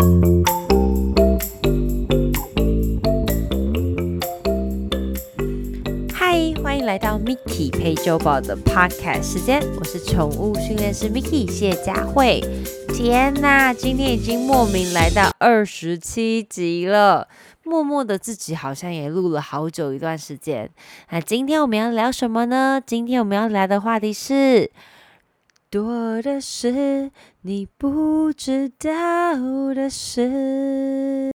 嗨，欢迎来到 Mickey 陪周宝的 Podcast 时间，我是宠物训练师 Mickey 谢佳慧。天呐，今天已经莫名来到二十七集了，默默的自己好像也录了好久一段时间。那今天我们要聊什么呢？今天我们要聊的话题是多的是你不知道的事。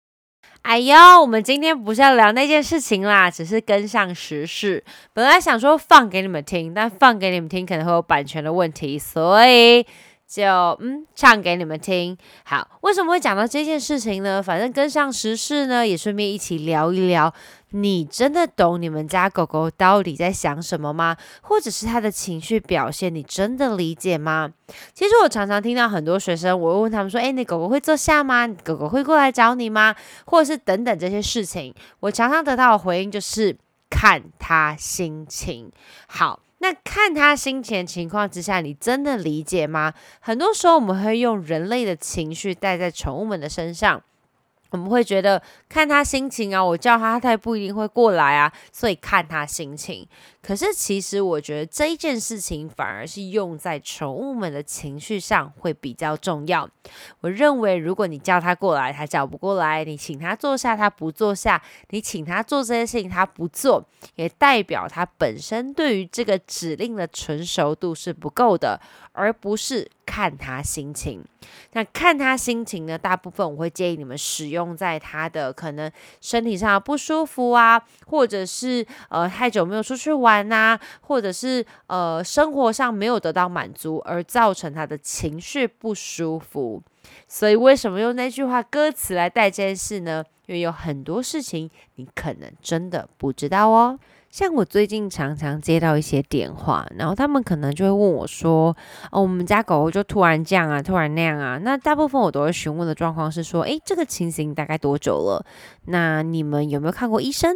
哎呦，我们今天不是要聊那件事情啦，只是跟上时事。本来想说放给你们听，但放给你们听可能会有版权的问题，所以就嗯唱给你们听。好，为什么会讲到这件事情呢？反正跟上时事呢，也顺便一起聊一聊。你真的懂你们家狗狗到底在想什么吗？或者是它的情绪表现，你真的理解吗？其实我常常听到很多学生，我会问他们说：“哎，你狗狗会坐下吗？狗狗会过来找你吗？或者是等等这些事情。”我常常得到的回应就是看它心情。好，那看他心情情况之下，你真的理解吗？很多时候我们会用人类的情绪带在宠物们的身上。我们会觉得看他心情啊，我叫他，他也不一定会过来啊，所以看他心情。可是其实我觉得这一件事情反而是用在宠物们的情绪上会比较重要。我认为，如果你叫他过来，他叫不过来；你请他坐下，他不坐下；你请他做这些事情，他不做，也代表他本身对于这个指令的成熟度是不够的，而不是看他心情。那看他心情呢？大部分我会建议你们使用在他的可能身体上不舒服啊，或者是呃太久没有出去玩。呐，或者是呃生活上没有得到满足而造成他的情绪不舒服，所以为什么用那句话歌词来带这件事呢？因为有很多事情你可能真的不知道哦。像我最近常常接到一些电话，然后他们可能就会问我说：“哦，我们家狗狗就突然这样啊，突然那样啊。”那大部分我都会询问的状况是说：“诶，这个情形大概多久了？那你们有没有看过医生？”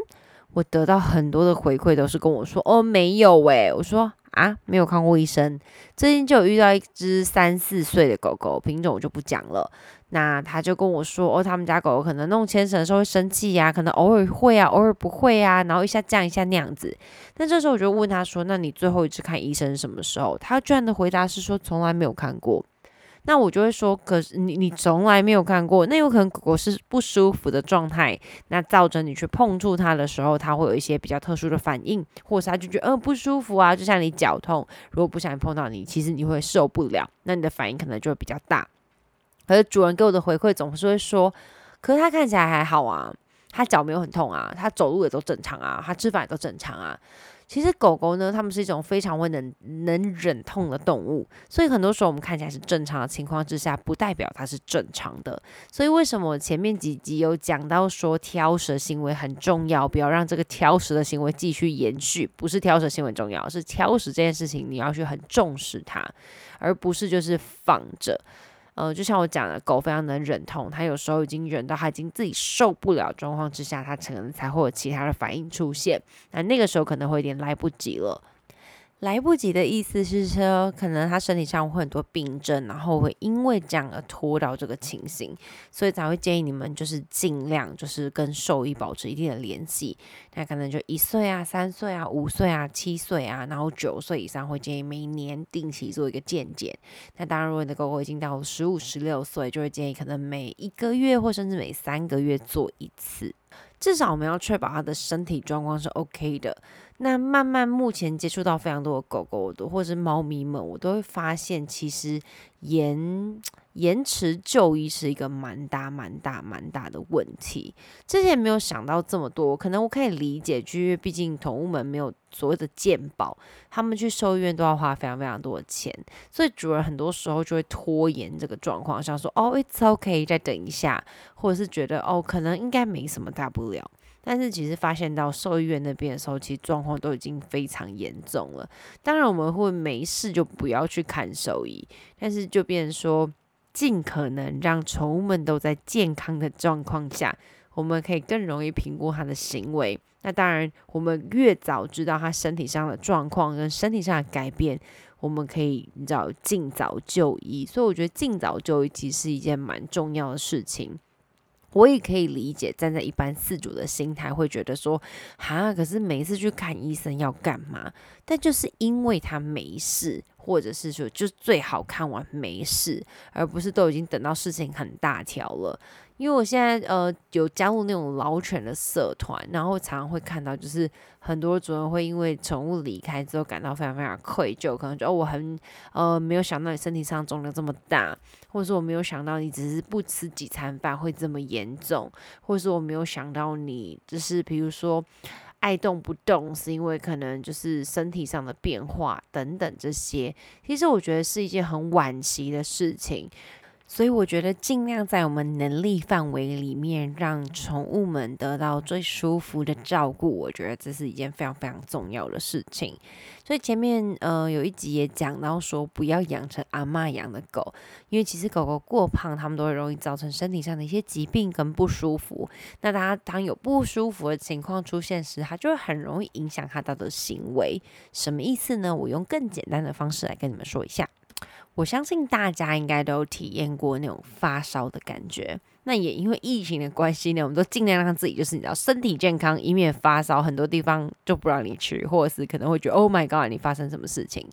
我得到很多的回馈，都是跟我说：“哦，没有诶。”我说：“啊，没有看过医生。”最近就有遇到一只三四岁的狗狗，品种我就不讲了。那他就跟我说：“哦，他们家狗狗可能弄牵绳的时候会生气呀，可能偶尔会啊，偶尔不会啊，然后一下这样一下那样子。”那这时候我就问他说：“那你最后一次看医生什么时候？”他居然的回答是说：“从来没有看过。”那我就会说，可是你你从来没有看过，那有可能狗狗是不舒服的状态，那造成你去碰触它的时候，它会有一些比较特殊的反应，或者它就觉得呃不舒服啊，就像你脚痛，如果不小心碰到你，其实你会受不了，那你的反应可能就会比较大。可是主人给我的回馈总是会说，可是它看起来还好啊，它脚没有很痛啊，它走路也都正常啊，它吃饭也都正常啊。其实狗狗呢，它们是一种非常会能能忍痛的动物，所以很多时候我们看起来是正常的情况之下，不代表它是正常的。所以为什么前面几集有讲到说挑食行为很重要，不要让这个挑食的行为继续延续？不是挑食行为重要，是挑食这件事情你要去很重视它，而不是就是放着。呃，就像我讲的，狗非常能忍痛，它有时候已经忍到它已经自己受不了状况之下，它可能才会有其他的反应出现，那那个时候可能会有点来不及了。来不及的意思是说，可能他身体上会很多病症，然后会因为这样而拖到这个情形，所以才会建议你们就是尽量就是跟兽医保持一定的联系。那可能就一岁啊、三岁啊、五岁啊、七岁啊，然后九岁以上会建议每年定期做一个健检。那当然，如果你的狗狗已经到十五、十六岁，就会建议可能每一个月或甚至每三个月做一次。至少我们要确保它的身体状况是 OK 的。那慢慢目前接触到非常多的狗狗的或者是猫咪们，我都会发现，其实延延迟就医是一个蛮大、蛮大、蛮大的问题。之前没有想到这么多，可能我可以理解，因为毕竟宠物们没有所谓的健保，他们去兽医院都要花非常非常多的钱，所以主人很多时候就会拖延这个状况，想说哦，it's okay，再等一下，或者是觉得哦，可能应该没什么大不了。但是其实发现到兽医院那边的时候，其实状况都已经非常严重了。当然我们会没事就不要去看兽医，但是就变成说，尽可能让宠物们都在健康的状况下，我们可以更容易评估它的行为。那当然，我们越早知道它身体上的状况跟身体上的改变。我们可以你知道尽早就医。所以我觉得尽早就医其实是一件蛮重要的事情。我也可以理解，站在一般四主的心态，会觉得说，哈，可是每次去看医生要干嘛？但就是因为他没事，或者是说，就最好看完没事，而不是都已经等到事情很大条了。因为我现在呃有加入那种老犬的社团，然后常常会看到，就是很多主人会因为宠物离开之后感到非常非常愧疚，可能觉得我很呃没有想到你身体上重量这么大，或者说我没有想到你只是不吃几餐饭会这么严重，或者说我没有想到你就是比如说爱动不动是因为可能就是身体上的变化等等这些，其实我觉得是一件很惋惜的事情。所以我觉得尽量在我们能力范围里面，让宠物们得到最舒服的照顾，我觉得这是一件非常非常重要的事情。所以前面呃有一集也讲到说，不要养成阿妈养的狗，因为其实狗狗过胖，它们都会容易造成身体上的一些疾病跟不舒服。那它当有不舒服的情况出现时，它就会很容易影响它的行为。什么意思呢？我用更简单的方式来跟你们说一下。我相信大家应该都体验过那种发烧的感觉。那也因为疫情的关系呢，我们都尽量让自己就是你知道身体健康，以免发烧。很多地方就不让你去，或者是可能会觉得 Oh my God，你发生什么事情？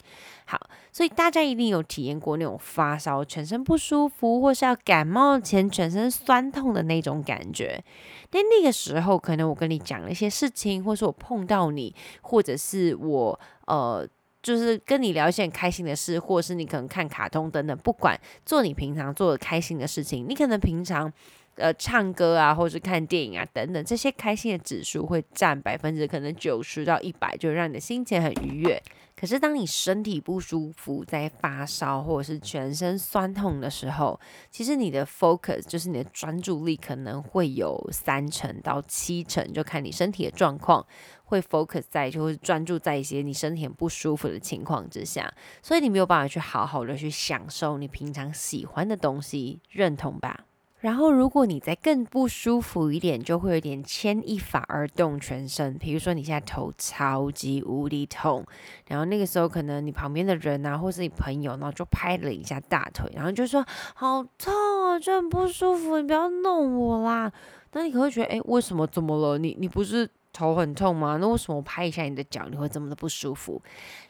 好，所以大家一定有体验过那种发烧、全身不舒服，或是要感冒前全身酸痛的那种感觉。但那个时候，可能我跟你讲了一些事情，或是我碰到你，或者是我呃。就是跟你聊一些开心的事，或者是你可能看卡通等等，不管做你平常做的开心的事情，你可能平常呃唱歌啊，或者看电影啊等等，这些开心的指数会占百分之可能九十到一百，就让你的心情很愉悦。可是当你身体不舒服，在发烧或者是全身酸痛的时候，其实你的 focus 就是你的专注力可能会有三成到七成，就看你身体的状况。会 focus 在，就会专注在一些你身体很不舒服的情况之下，所以你没有办法去好好的去享受你平常喜欢的东西，认同吧？然后如果你再更不舒服一点，就会有点牵一发而动全身。比如说你现在头超级无敌痛，然后那个时候可能你旁边的人啊，或是你朋友，然后就拍了一下大腿，然后就说好痛啊，就很不舒服，你不要弄我啦。那你可能会觉得，哎，为什么？怎么了？你你不是？头很痛吗？那为什么拍一下你的脚，你会这么的不舒服？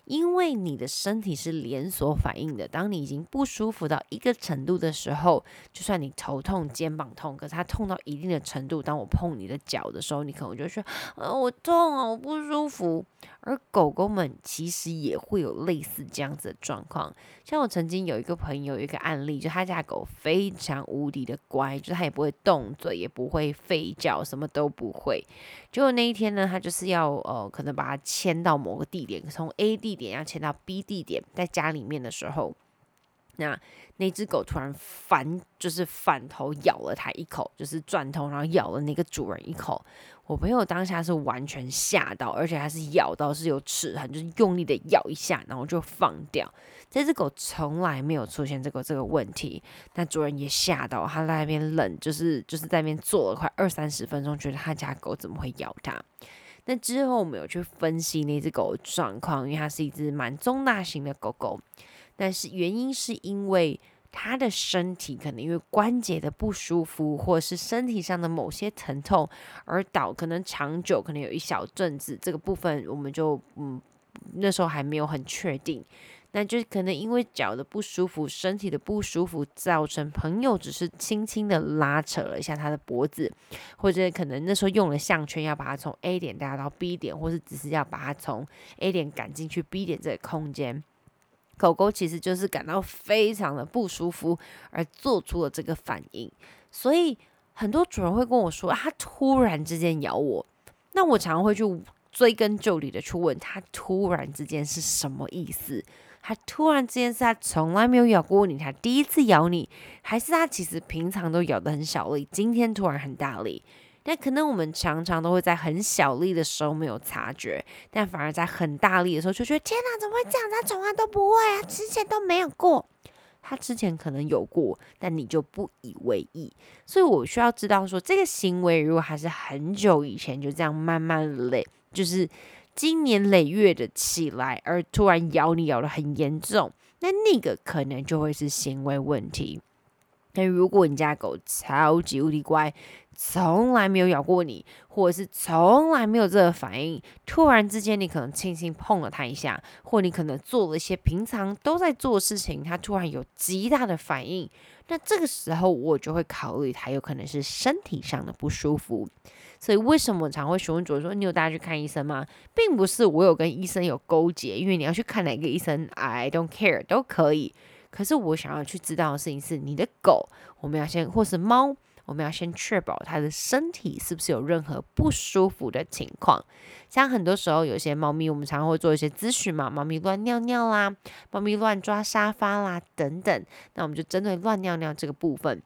因为你的身体是连锁反应的。当你已经不舒服到一个程度的时候，就算你头痛、肩膀痛，可是它痛到一定的程度，当我碰你的脚的时候，你可能就说：“呃，我痛啊，我不舒服。”而狗狗们其实也会有类似这样子的状况。像我曾经有一个朋友，一个案例，就他家狗非常无敌的乖，就是它也不会动嘴，也不会吠叫，什么都不会。结果那一天呢，他就是要呃，可能把它牵到某个地点，从 A 地地点要迁到 B 地点，在家里面的时候，那那只狗突然反，就是反头咬了它一口，就是转头然后咬了那个主人一口。我朋友当下是完全吓到，而且还是咬到是有齿痕，就是用力的咬一下，然后就放掉。这只狗从来没有出现这个这个问题，那主人也吓到，他在那边冷，就是就是在那边坐了快二三十分钟，觉得他家狗怎么会咬他？那之后我们有去分析那只狗的状况，因为它是一只蛮中大型的狗狗，但是原因是因为。它的身体可能因为关节的不舒服，或是身体上的某些疼痛而导，可能长久，可能有一小阵子，这个部分我们就嗯那时候还没有很确定。那就可能因为脚的不舒服，身体的不舒服，造成朋友只是轻轻的拉扯了一下他的脖子，或者可能那时候用了项圈要把它从 A 点带到 B 点，或是只是要把它从 A 点赶进去 B 点这个空间。狗狗其实就是感到非常的不舒服，而做出了这个反应。所以很多主人会跟我说，它突然之间咬我。那我常常会去追根究底的去问他，突然之间是什么意思？他突然之间是他从来没有咬过你，他第一次咬你，还是他其实平常都咬的很小力，今天突然很大力？但可能我们常常都会在很小力的时候没有察觉，但反而在很大力的时候就觉得天哪，怎么会这样？他从来都不会啊，之前都没有过。他之前可能有过，但你就不以为意。所以我需要知道说，这个行为如果还是很久以前就这样慢慢累，就是经年累月的起来，而突然咬你咬的很严重，那那个可能就会是行为问题。但如果你家狗超级无敌乖，从来没有咬过你，或者是从来没有这个反应，突然之间你可能轻轻碰了它一下，或你可能做了一些平常都在做事情，它突然有极大的反应，那这个时候我就会考虑它有可能是身体上的不舒服。所以为什么常会询问主人说你有带它去看医生吗？并不是我有跟医生有勾结，因为你要去看哪个医生，I don't care 都可以。可是我想要去知道的事情是，你的狗，我们要先，或是猫。我们要先确保它的身体是不是有任何不舒服的情况。像很多时候，有些猫咪，我们常会做一些咨询嘛，猫咪乱尿尿啦，猫咪乱抓沙发啦等等。那我们就针对乱尿尿这个部分，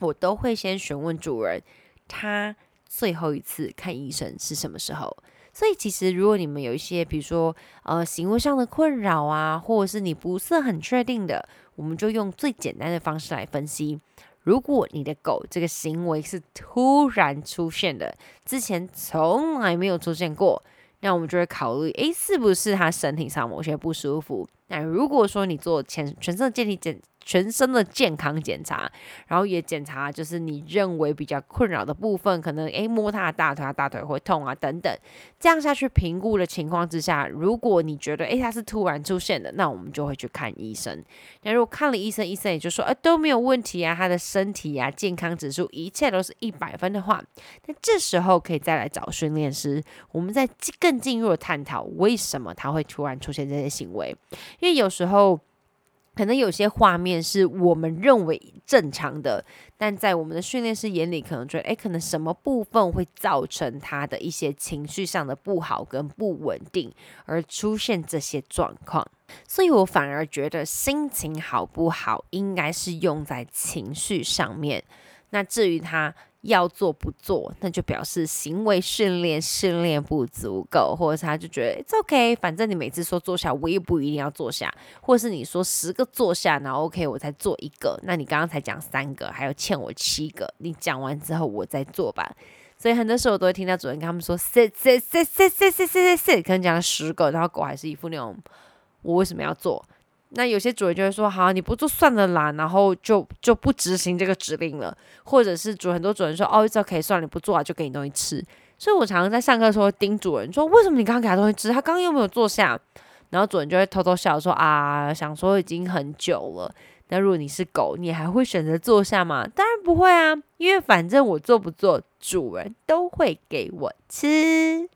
我都会先询问主人，他最后一次看医生是什么时候。所以其实，如果你们有一些，比如说呃行为上的困扰啊，或者是你不是很确定的，我们就用最简单的方式来分析。如果你的狗这个行为是突然出现的，之前从来没有出现过，那我们就会考虑，诶，是不是它身体上某些不舒服？那如果说你做全全身的健体检。全身的健康检查，然后也检查就是你认为比较困扰的部分，可能诶摸他的大腿，大腿会痛啊等等。这样下去评估的情况之下，如果你觉得诶他是突然出现的，那我们就会去看医生。那如果看了医生，医生也就说诶都没有问题啊，他的身体啊健康指数一切都是一百分的话，那这时候可以再来找训练师，我们再更进入的探讨为什么他会突然出现这些行为，因为有时候。可能有些画面是我们认为正常的，但在我们的训练师眼里，可能觉得，哎，可能什么部分会造成他的一些情绪上的不好跟不稳定，而出现这些状况。所以我反而觉得心情好不好，应该是用在情绪上面。那至于他。要做不做，那就表示行为训练训练不足够，或者他就觉得 it's OK，反正你每次说坐下，我也不一定要坐下，或是你说十个坐下，然后 OK 我才做一个，那你刚刚才讲三个，还有欠我七个，你讲完之后我再做吧。所以很多时候我都会听到主人跟他们说 sit sit sit sit sit sit sit sit，可能讲了十个，然后狗还是一副那种我为什么要做？那有些主人就会说：“好，你不做算了啦。”然后就就不执行这个指令了，或者是主很多主人说：“哦，这可以算了，你不做啊，就给你东西吃。”所以我常常在上课的时候叮主人说：“为什么你刚刚给他东西吃？他刚刚又没有坐下。”然后主人就会偷偷笑说：“啊，想说已经很久了。那如果你是狗，你还会选择坐下吗？当然不会啊，因为反正我做不做，主人都会给我吃。”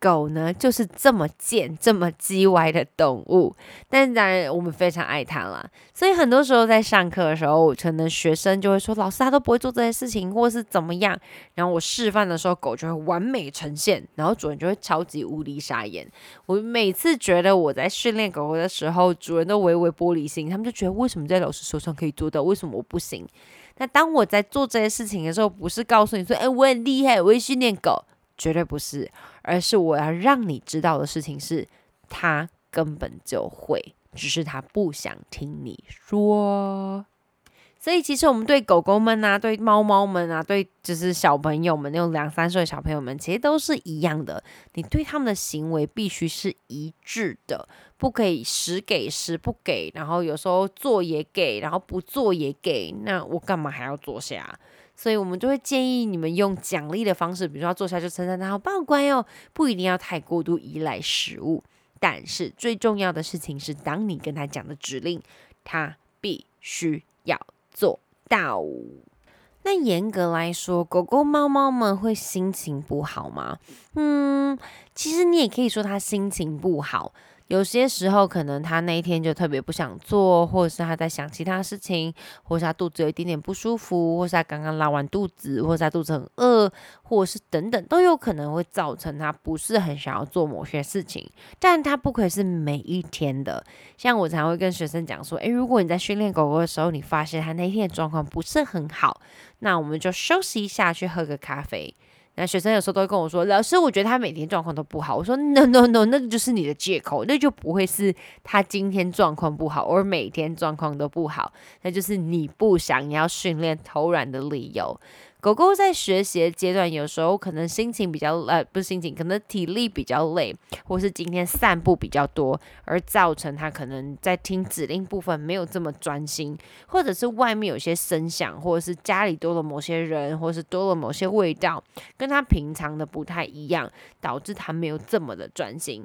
狗呢，就是这么贱、这么叽歪的动物，但当然我们非常爱它啦。所以很多时候在上课的时候，可能学生就会说：“老师，他都不会做这些事情，或是怎么样。”然后我示范的时候，狗就会完美呈现，然后主人就会超级无敌傻眼。我每次觉得我在训练狗狗的时候，主人都微微玻璃心，他们就觉得为什么在老师手上可以做到，为什么我不行？那当我在做这些事情的时候，不是告诉你说：“哎，我很厉害，我会训练狗。”绝对不是，而是我要让你知道的事情是，他根本就会，只是他不想听你说。所以，其实我们对狗狗们啊，对猫猫们啊，对就是小朋友们那种两三岁的小朋友们，其实都是一样的。你对他们的行为必须是一致的，不可以时给时不给，然后有时候做也给，然后不做也给。那我干嘛还要坐下？所以我们就会建议你们用奖励的方式，比如说坐下就称赞他好棒乖哦，不一定要太过度依赖食物。但是最重要的事情是，当你跟他讲的指令，他必须要做到。那严格来说，狗狗、猫猫们会心情不好吗？嗯，其实你也可以说它心情不好。有些时候，可能他那一天就特别不想做，或者是他在想其他事情，或是他肚子有一点点不舒服，或是他刚刚拉完肚子，或是他肚子很饿，或者是等等，都有可能会造成他不是很想要做某些事情。但他不可以是每一天的。像我常会跟学生讲说，诶，如果你在训练狗狗的时候，你发现他那一天的状况不是很好，那我们就休息一下，去喝个咖啡。那学生有时候都会跟我说：“老师，我觉得他每天状况都不好。”我说：“No No No，那就是你的借口，那就不会是他今天状况不好，而每天状况都不好，那就是你不想要训练偷懒的理由。”狗狗在学习的阶段，有时候可能心情比较呃，不是心情，可能体力比较累，或是今天散步比较多，而造成它可能在听指令部分没有这么专心，或者是外面有些声响，或者是家里多了某些人，或是多了某些味道，跟它平常的不太一样，导致它没有这么的专心。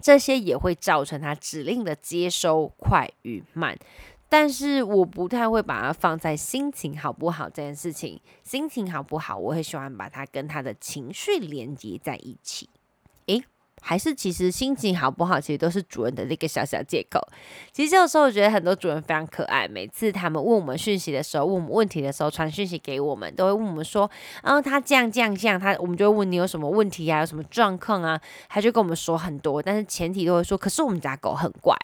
这些也会造成它指令的接收快与慢。但是我不太会把它放在心情好不好这件事情，心情好不好，我会喜欢把它跟他的情绪连接在一起。诶，还是其实心情好不好，其实都是主人的那个小小借口。其实有时候我觉得很多主人非常可爱，每次他们问我们讯息的时候，问我们问题的时候，传讯息给我们，都会问我们说，然后他这样这样这样，他我们就会问你有什么问题啊，有什么状况啊，他就跟我们说很多，但是前提都会说，可是我们家狗很乖。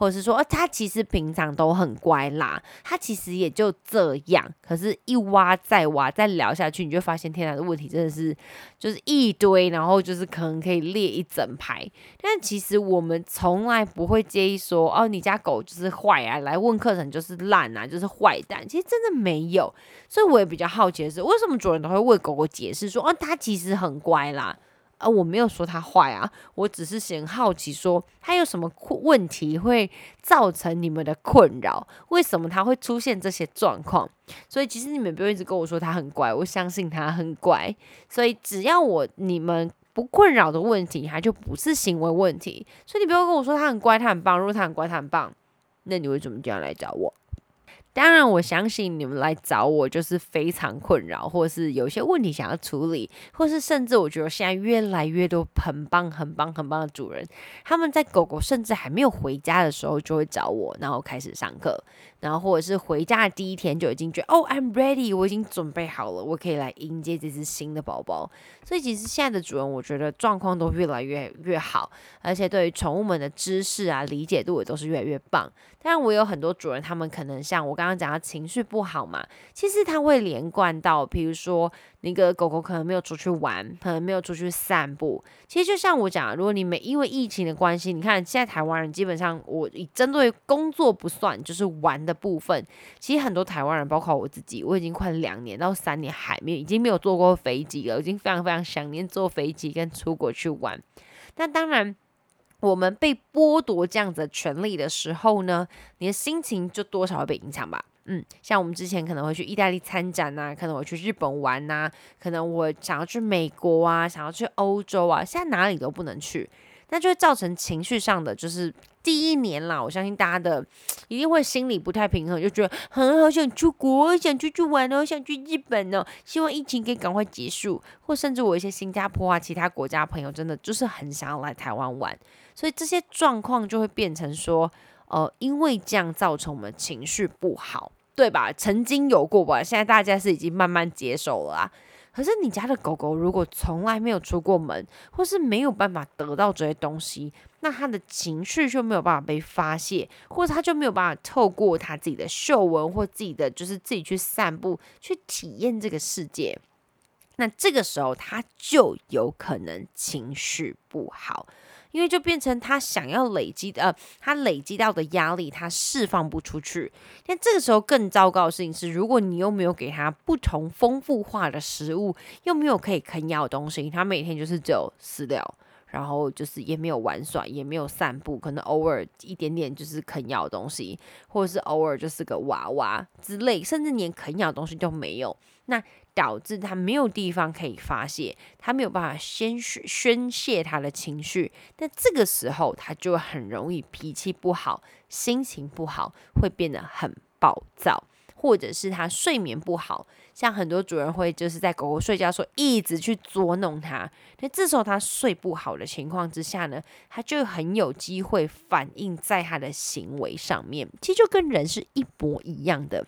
或者是说，哦，他其实平常都很乖啦，他其实也就这样。可是，一挖再挖，再聊下去，你就发现天然的问题真的是就是一堆，然后就是可能可以列一整排。但其实我们从来不会介意说，哦，你家狗就是坏啊，来问课程就是烂啊，就是坏蛋。其实真的没有，所以我也比较好奇的是，为什么主人都会为狗狗解释说，哦，它其实很乖啦。啊，我没有说他坏啊，我只是嫌好奇，说他有什么问题会造成你们的困扰？为什么他会出现这些状况？所以其实你们不用一直跟我说他很乖，我相信他很乖。所以只要我你们不困扰的问题，他就不是行为问题。所以你不要跟我说他很乖，他很棒。如果他很乖，他很棒，那你为什么这样来找我？当然，我相信你们来找我就是非常困扰，或者是有些问题想要处理，或是甚至我觉得现在越来越多很棒、很棒、很棒的主人，他们在狗狗甚至还没有回家的时候就会找我，然后开始上课，然后或者是回家的第一天就已经觉得哦，I'm ready，我已经准备好了，我可以来迎接这只新的宝宝。所以其实现在的主人，我觉得状况都越来越越好，而且对于宠物们的知识啊、理解度也都是越来越棒。当然，我有很多主人，他们可能像我刚刚讲到情绪不好嘛，其实他会连贯到，比如说那个狗狗可能没有出去玩，可能没有出去散步。其实就像我讲，如果你没因为疫情的关系，你看现在台湾人基本上，我以针对工作不算，就是玩的部分，其实很多台湾人，包括我自己，我已经快两年到三年还没有，已经没有坐过飞机了，已经非常非常想念坐飞机跟出国去玩。那当然。我们被剥夺这样子的权利的时候呢，你的心情就多少会被影响吧。嗯，像我们之前可能会去意大利参展呐，可能我去日本玩呐，可能我想要去美国啊，想要去欧洲啊，现在哪里都不能去，那就会造成情绪上的，就是第一年啦，我相信大家的一定会心里不太平衡，就觉得很好想出国，想出去玩哦，想去日本哦，希望疫情可以赶快结束，或甚至我一些新加坡啊其他国家朋友，真的就是很想要来台湾玩。所以这些状况就会变成说，呃，因为这样造成我们情绪不好，对吧？曾经有过吧，现在大家是已经慢慢接受了啊。可是你家的狗狗如果从来没有出过门，或是没有办法得到这些东西，那他的情绪就没有办法被发泄，或者他就没有办法透过他自己的嗅闻或自己的就是自己去散步去体验这个世界，那这个时候他就有可能情绪不好。因为就变成他想要累积的，呃，他累积到的压力，他释放不出去。但这个时候更糟糕的事情是，如果你又没有给他不同丰富化的食物，又没有可以啃咬的东西，他每天就是只有饲料，然后就是也没有玩耍，也没有散步，可能偶尔一点点就是啃咬东西，或者是偶尔就是个娃娃之类，甚至连啃咬东西都没有。那导致他没有地方可以发泄，他没有办法宣宣宣泄他的情绪，那这个时候他就很容易脾气不好，心情不好，会变得很暴躁，或者是他睡眠不好，像很多主人会就是在狗狗睡觉的时候一直去捉弄它，那这时候它睡不好的情况之下呢，它就很有机会反映在它的行为上面，其实就跟人是一模一样的。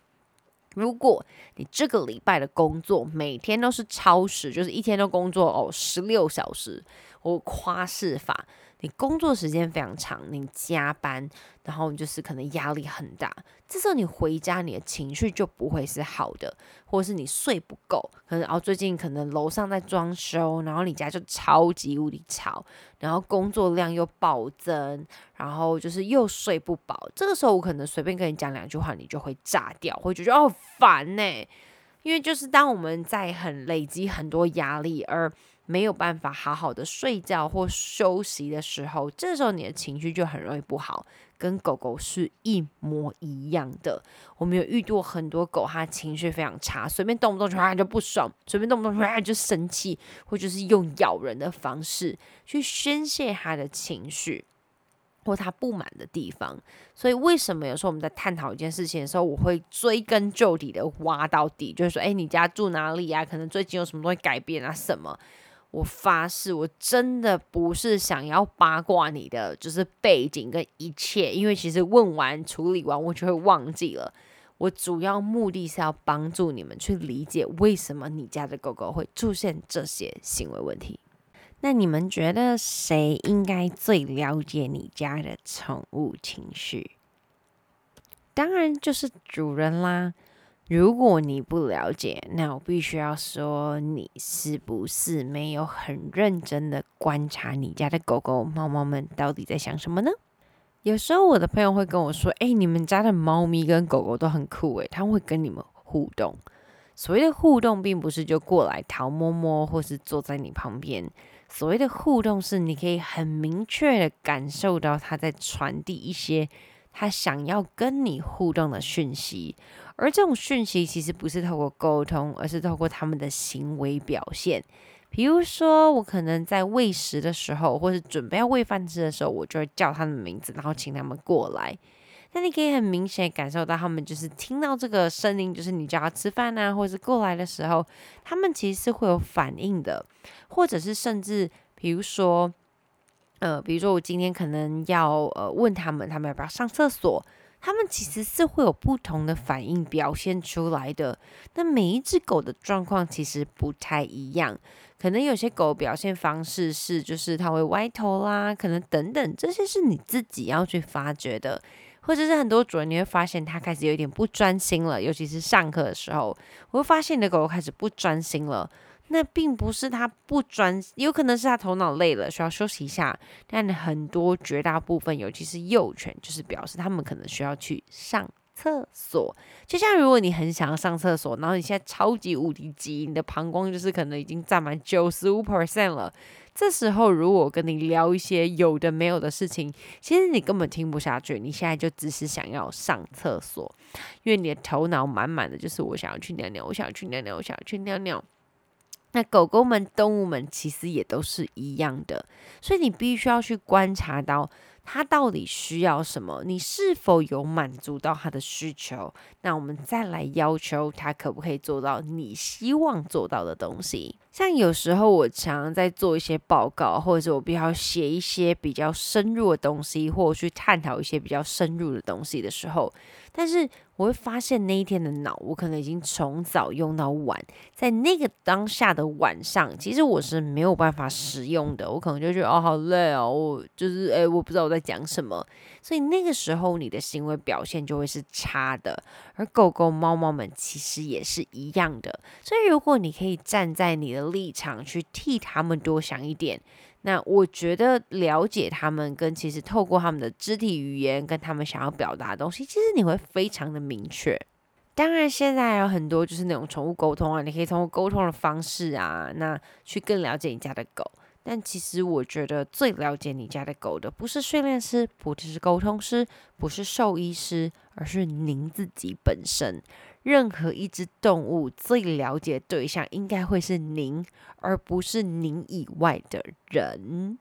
如果你这个礼拜的工作每天都是超时，就是一天都工作哦十六小时，我夸饰法。你工作时间非常长，你加班，然后就是可能压力很大。这时候你回家，你的情绪就不会是好的，或者是你睡不够，可能哦最近可能楼上在装修，然后你家就超级无敌吵，然后工作量又暴增，然后就是又睡不饱。这个时候我可能随便跟你讲两句话，你就会炸掉，会觉得哦烦呢。因为就是当我们在很累积很多压力而没有办法好好的睡觉或休息的时候，这时候你的情绪就很容易不好，跟狗狗是一模一样的。我们有遇到很多狗，它情绪非常差，随便动不动就它就不爽，随便动不动它就生气，或就是用咬人的方式去宣泄它的情绪。或他不满的地方，所以为什么有时候我们在探讨一件事情的时候，我会追根究底的挖到底，就是说，哎，你家住哪里啊？可能最近有什么东西改变啊？什么？我发誓，我真的不是想要八卦你的，就是背景跟一切，因为其实问完处理完，我就会忘记了。我主要目的是要帮助你们去理解为什么你家的狗狗会出现这些行为问题。那你们觉得谁应该最了解你家的宠物情绪？当然就是主人啦。如果你不了解，那我必须要说，你是不是没有很认真的观察你家的狗狗、猫猫们到底在想什么呢？有时候我的朋友会跟我说：“哎，你们家的猫咪跟狗狗都很酷诶，他们会跟你们互动。”所谓的互动，并不是就过来讨摸摸，或是坐在你旁边。所谓的互动是，你可以很明确的感受到它在传递一些它想要跟你互动的讯息，而这种讯息其实不是透过沟通，而是透过他们的行为表现。比如说，我可能在喂食的时候，或是准备要喂饭吃的时候，我就会叫他们名字，然后请他们过来。那你可以很明显感受到，他们就是听到这个声音，就是你叫他吃饭啊，或者是过来的时候，他们其实是会有反应的，或者是甚至比如说，呃，比如说我今天可能要呃问他们，他们要不要上厕所，他们其实是会有不同的反应表现出来的。那每一只狗的状况其实不太一样，可能有些狗表现方式是就是它会歪头啦，可能等等，这些是你自己要去发掘的。或者是很多主人，你会发现它开始有点不专心了，尤其是上课的时候，我会发现你的狗狗开始不专心了。那并不是它不专，有可能是它头脑累了，需要休息一下。但很多绝大部分，尤其是幼犬，就是表示它们可能需要去上厕所。就像如果你很想要上厕所，然后你现在超级无敌急，你的膀胱就是可能已经占满九十五 percent 了。这时候，如果跟你聊一些有的没有的事情，其实你根本听不下去。你现在就只是想要上厕所，因为你的头脑满满的就是我想要去尿尿，我想要去尿尿，我想要去尿尿。那狗狗们、动物们其实也都是一样的，所以你必须要去观察到。它到底需要什么？你是否有满足到它的需求？那我们再来要求它可不可以做到你希望做到的东西？像有时候我常常在做一些报告，或者是我必须要写一些比较深入的东西，或者去探讨一些比较深入的东西的时候，但是。我会发现那一天的脑，我可能已经从早用到晚，在那个当下的晚上，其实我是没有办法使用的。我可能就觉得哦，好累哦，我就是诶，我不知道我在讲什么。所以那个时候你的行为表现就会是差的，而狗狗、猫猫们其实也是一样的。所以如果你可以站在你的立场去替他们多想一点。那我觉得了解他们，跟其实透过他们的肢体语言，跟他们想要表达的东西，其实你会非常的明确。当然，现在还有很多就是那种宠物沟通啊，你可以通过沟通的方式啊，那去更了解你家的狗。但其实我觉得最了解你家的狗的，不是训练师，不是沟通师，不是兽医师，而是您自己本身。任何一只动物最了解对象应该会是您，而不是您以外的人。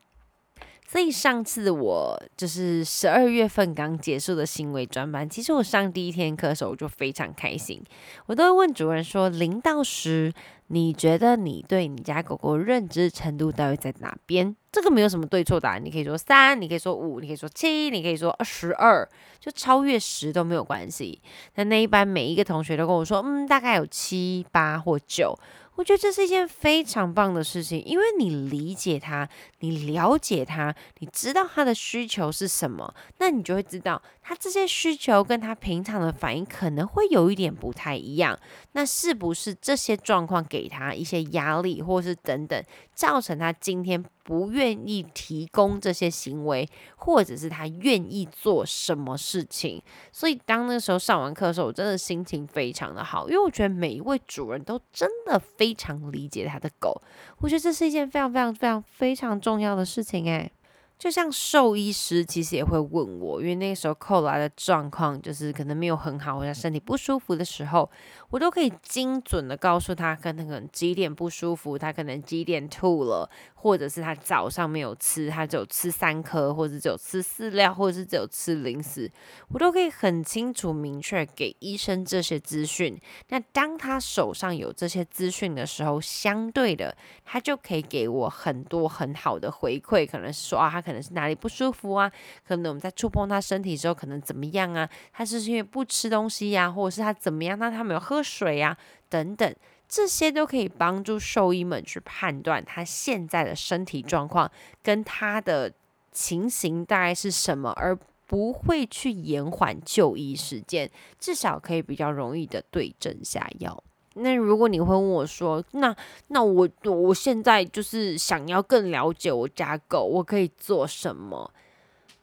所以上次我就是十二月份刚结束的行为专班，其实我上第一天课的时候我就非常开心，我都会问主人说：零到十。你觉得你对你家狗狗认知程度到底在哪边？这个没有什么对错答案，你可以说三，你可以说五，你可以说七，你可以说二十二，就超越十都没有关系。那那一班每一个同学都跟我说，嗯，大概有七八或九。我觉得这是一件非常棒的事情，因为你理解他，你了解他，你知道他的需求是什么，那你就会知道他这些需求跟他平常的反应可能会有一点不太一样。那是不是这些状况给给他一些压力，或是等等，造成他今天不愿意提供这些行为，或者是他愿意做什么事情。所以当那时候上完课的时候，我真的心情非常的好，因为我觉得每一位主人都真的非常理解他的狗，我觉得这是一件非常非常非常非常重要的事情诶。就像兽医师其实也会问我，因为那个时候扣来的状况就是可能没有很好，或者身体不舒服的时候，我都可以精准的告诉他，可能几点不舒服，他可能几点吐了，或者是他早上没有吃，他只有吃三颗，或者只有吃饲料，或者是只有吃零食，我都可以很清楚明确给医生这些资讯。那当他手上有这些资讯的时候，相对的，他就可以给我很多很好的回馈，可能是说啊，他可能是哪里不舒服啊？可能我们在触碰他身体之后，可能怎么样啊？他是因为不吃东西呀，或者是他怎么样？那他没有喝水呀？等等，这些都可以帮助兽医们去判断他现在的身体状况跟他的情形大概是什么，而不会去延缓就医时间，至少可以比较容易的对症下药。那如果你会问我说，那那我我现在就是想要更了解我家狗，我可以做什么？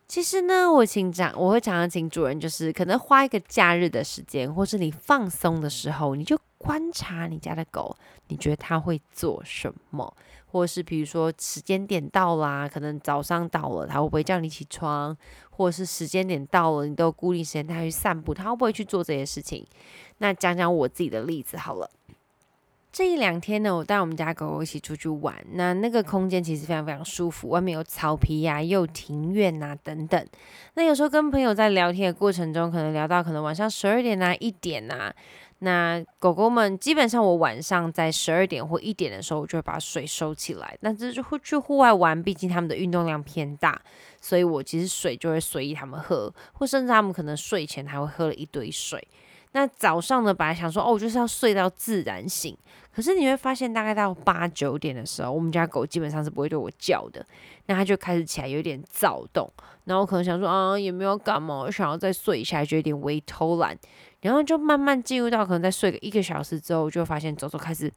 其实呢，我请讲，我会常常请主人，就是可能花一个假日的时间，或是你放松的时候，你就观察你家的狗，你觉得它会做什么？或是比如说时间点到啦，可能早上到了，它会不会叫你起床？或是时间点到了，你都固定时间带去散步，它会不会去做这些事情？那讲讲我自己的例子好了。这一两天呢，我带我们家狗狗一起出去玩。那那个空间其实非常非常舒服，外面有草皮呀，又有庭院呐等等。那有时候跟朋友在聊天的过程中，可能聊到可能晚上十二点呐、一点呐。那狗狗们基本上，我晚上在十二点或一点的时候，我就会把水收起来。那这就会去户外玩，毕竟他们的运动量偏大，所以我其实水就会随意他们喝，或甚至他们可能睡前还会喝了一堆水。那早上呢，本来想说哦，我就是要睡到自然醒。可是你会发现，大概到八九点的时候，我们家狗基本上是不会对我叫的。那它就开始起来有点躁动，然后可能想说啊，也没有感冒，我想要再睡一下，就有点微偷懒，然后就慢慢进入到可能再睡个一个小时之后，就发现走走开始。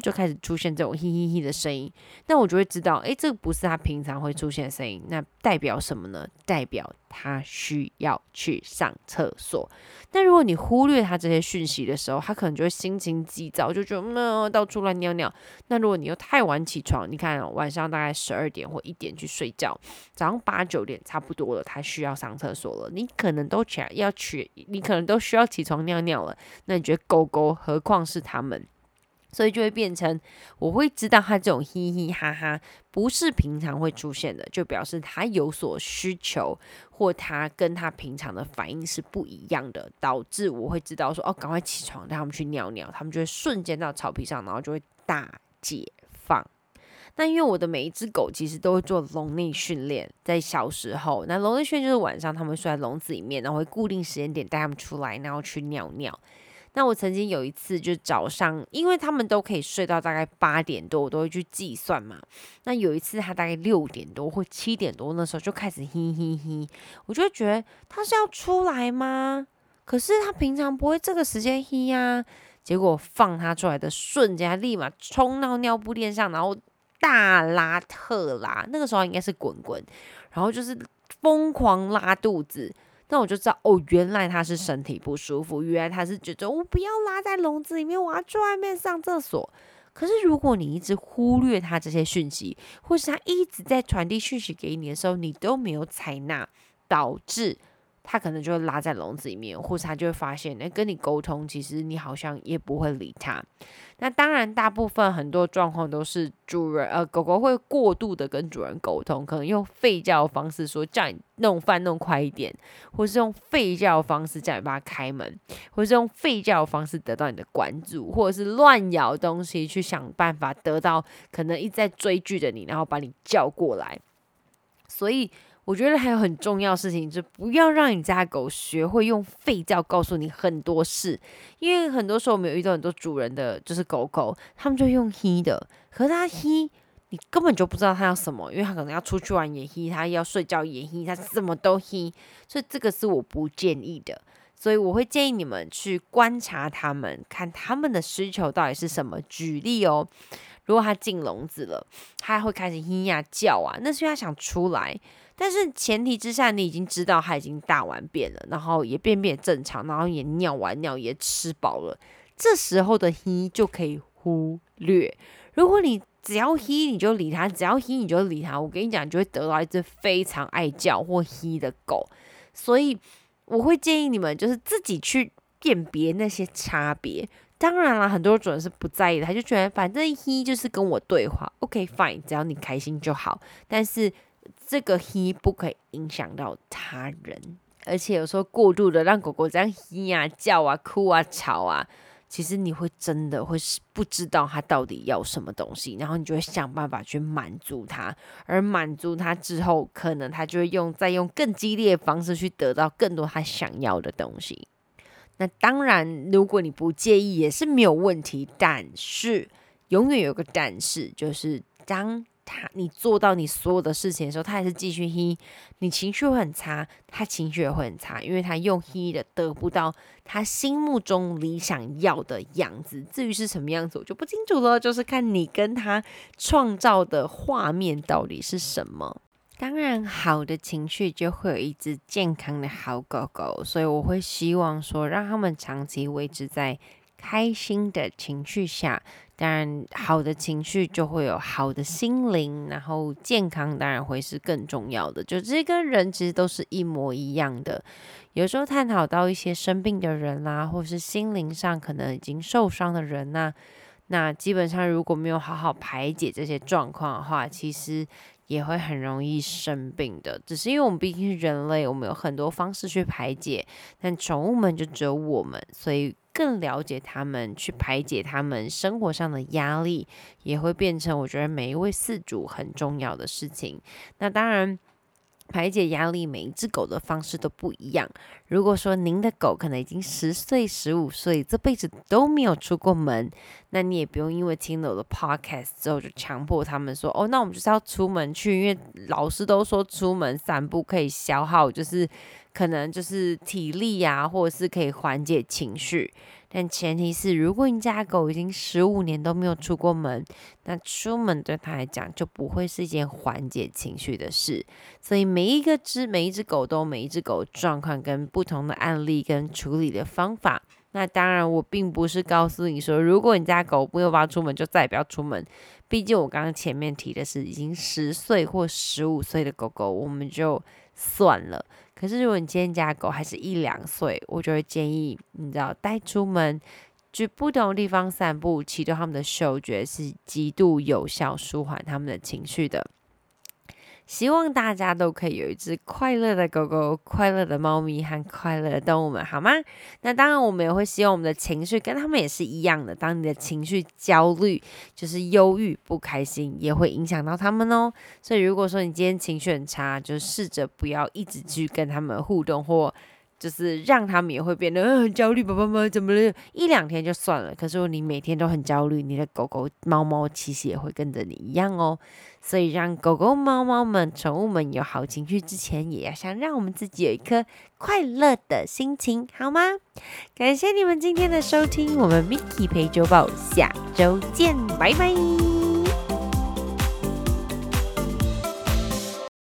就开始出现这种嘿嘿嘿的声音，那我就会知道，诶，这个不是他平常会出现的声音，那代表什么呢？代表他需要去上厕所。那如果你忽略他这些讯息的时候，他可能就会心情急躁，就觉得嗯到处乱尿尿。那如果你又太晚起床，你看晚上大概十二点或一点去睡觉，早上八九点差不多了，他需要上厕所了，你可能都起来要去，你可能都需要起床尿尿了。那你觉得狗狗，何况是他们？所以就会变成，我会知道他这种嘻嘻哈哈不是平常会出现的，就表示他有所需求，或他跟他平常的反应是不一样的，导致我会知道说，哦，赶快起床，带他们去尿尿，他们就会瞬间到草皮上，然后就会大解放。那因为我的每一只狗其实都会做笼内训练，在小时候，那笼内训练就是晚上他们睡在笼子里面，然后会固定时间点带他们出来，然后去尿尿。那我曾经有一次，就早上，因为他们都可以睡到大概八点多，我都会去计算嘛。那有一次，他大概六点多或七点多那时候就开始嘿嘿嘿，我就觉得他是要出来吗？可是他平常不会这个时间嘿呀。结果放他出来的瞬间，他立马冲到尿布垫上，然后大拉特拉。那个时候应该是滚滚，然后就是疯狂拉肚子。那我就知道哦，原来他是身体不舒服，原来他是觉得我不要拉在笼子里面，我要去外面上厕所。可是如果你一直忽略他这些讯息，或是他一直在传递讯息给你的时候，你都没有采纳，导致。他可能就会拉在笼子里面，或是他就会发现，哎，跟你沟通，其实你好像也不会理他。那当然，大部分很多状况都是主人，呃，狗狗会过度的跟主人沟通，可能用吠叫的方式说叫你弄饭弄快一点，或是用吠叫的方式叫你帮它开门，或是用吠叫的方式得到你的关注，或者是乱咬东西去想办法得到可能一直在追剧的你，然后把你叫过来。所以。我觉得还有很重要事情，就不要让你家狗学会用吠叫告诉你很多事，因为很多时候我们有遇到很多主人的，就是狗狗，他们就用嘿的，可是他嘿，你根本就不知道他要什么，因为他可能要出去玩也嘿，他要睡觉也嘿，他什么都嘿，所以这个是我不建议的。所以我会建议你们去观察它们，看它们的需求到底是什么。举例哦，如果它进笼子了，它会开始咿呀叫啊，那是因为它想出来。但是前提之下，你已经知道它已经大完便了，然后也便便正常，然后也尿完尿也吃饱了，这时候的 he 就可以忽略。如果你只要嘿你就理它，只要嘿你就理它。我跟你讲，你就会得到一只非常爱叫或嘿的狗。所以我会建议你们就是自己去辨别那些差别。当然了，很多主人是不在意的，他就觉得反正嘿就是跟我对话，OK fine，只要你开心就好。但是这个 he 不可以影响到他人，而且有时候过度的让狗狗这样嘿啊叫啊哭啊吵啊。其实你会真的会是不知道他到底要什么东西，然后你就会想办法去满足他，而满足他之后，可能他就会用再用更激烈的方式去得到更多他想要的东西。那当然，如果你不介意也是没有问题，但是永远有个但是，就是当。他，你做到你所有的事情的时候，他还是继续嘿，你情绪会很差，他情绪也会很差，因为他用嘿的得不到他心目中理想要的样子。至于是什么样子，我就不清楚了。就是看你跟他创造的画面到底是什么。当然，好的情绪就会有一只健康的好狗狗，所以我会希望说，让他们长期维持在开心的情绪下。当然，好的情绪就会有好的心灵，然后健康当然会是更重要的。就这跟人其实都是一模一样的。有时候探讨到一些生病的人啦，或是心灵上可能已经受伤的人呐，那基本上如果没有好好排解这些状况的话，其实也会很容易生病的。只是因为我们毕竟是人类，我们有很多方式去排解，但宠物们就只有我们，所以。更了解他们，去排解他们生活上的压力，也会变成我觉得每一位饲主很重要的事情。那当然。排解压力，每一只狗的方式都不一样。如果说您的狗可能已经十岁、十五岁，这辈子都没有出过门，那你也不用因为听了我的 podcast 之后就强迫他们说：“哦，那我们就是要出门去。”因为老师都说出门散步可以消耗，就是可能就是体力呀，或者是可以缓解情绪。但前提是，如果你家狗已经十五年都没有出过门，那出门对它来讲就不会是一件缓解情绪的事。所以每一个只每一只狗都每一只狗状况跟不同的案例跟处理的方法。那当然，我并不是告诉你说，如果你家狗没有办法出门，就再也不要出门。毕竟我刚刚前面提的是已经十岁或十五岁的狗狗，我们就算了。可是，如果你今天家狗还是一两岁，我就会建议你知道带出门去不同的地方散步，启动他们的嗅觉是极度有效舒缓他们的情绪的。希望大家都可以有一只快乐的狗狗、快乐的猫咪和快乐的动物们，好吗？那当然，我们也会希望我们的情绪跟他们也是一样的。当你的情绪焦虑，就是忧郁、不开心，也会影响到他们哦。所以，如果说你今天情绪很差，就试着不要一直去跟他们互动或。就是让他们也会变得很焦虑，宝宝们怎么了？一两天就算了，可是你每天都很焦虑，你的狗狗、猫猫其实也会跟着你一样哦。所以让狗狗、猫猫们、宠物们有好情绪之前，也要先让我们自己有一颗快乐的心情，好吗？感谢你们今天的收听，我们 Mickey 陪周报下周见，拜拜。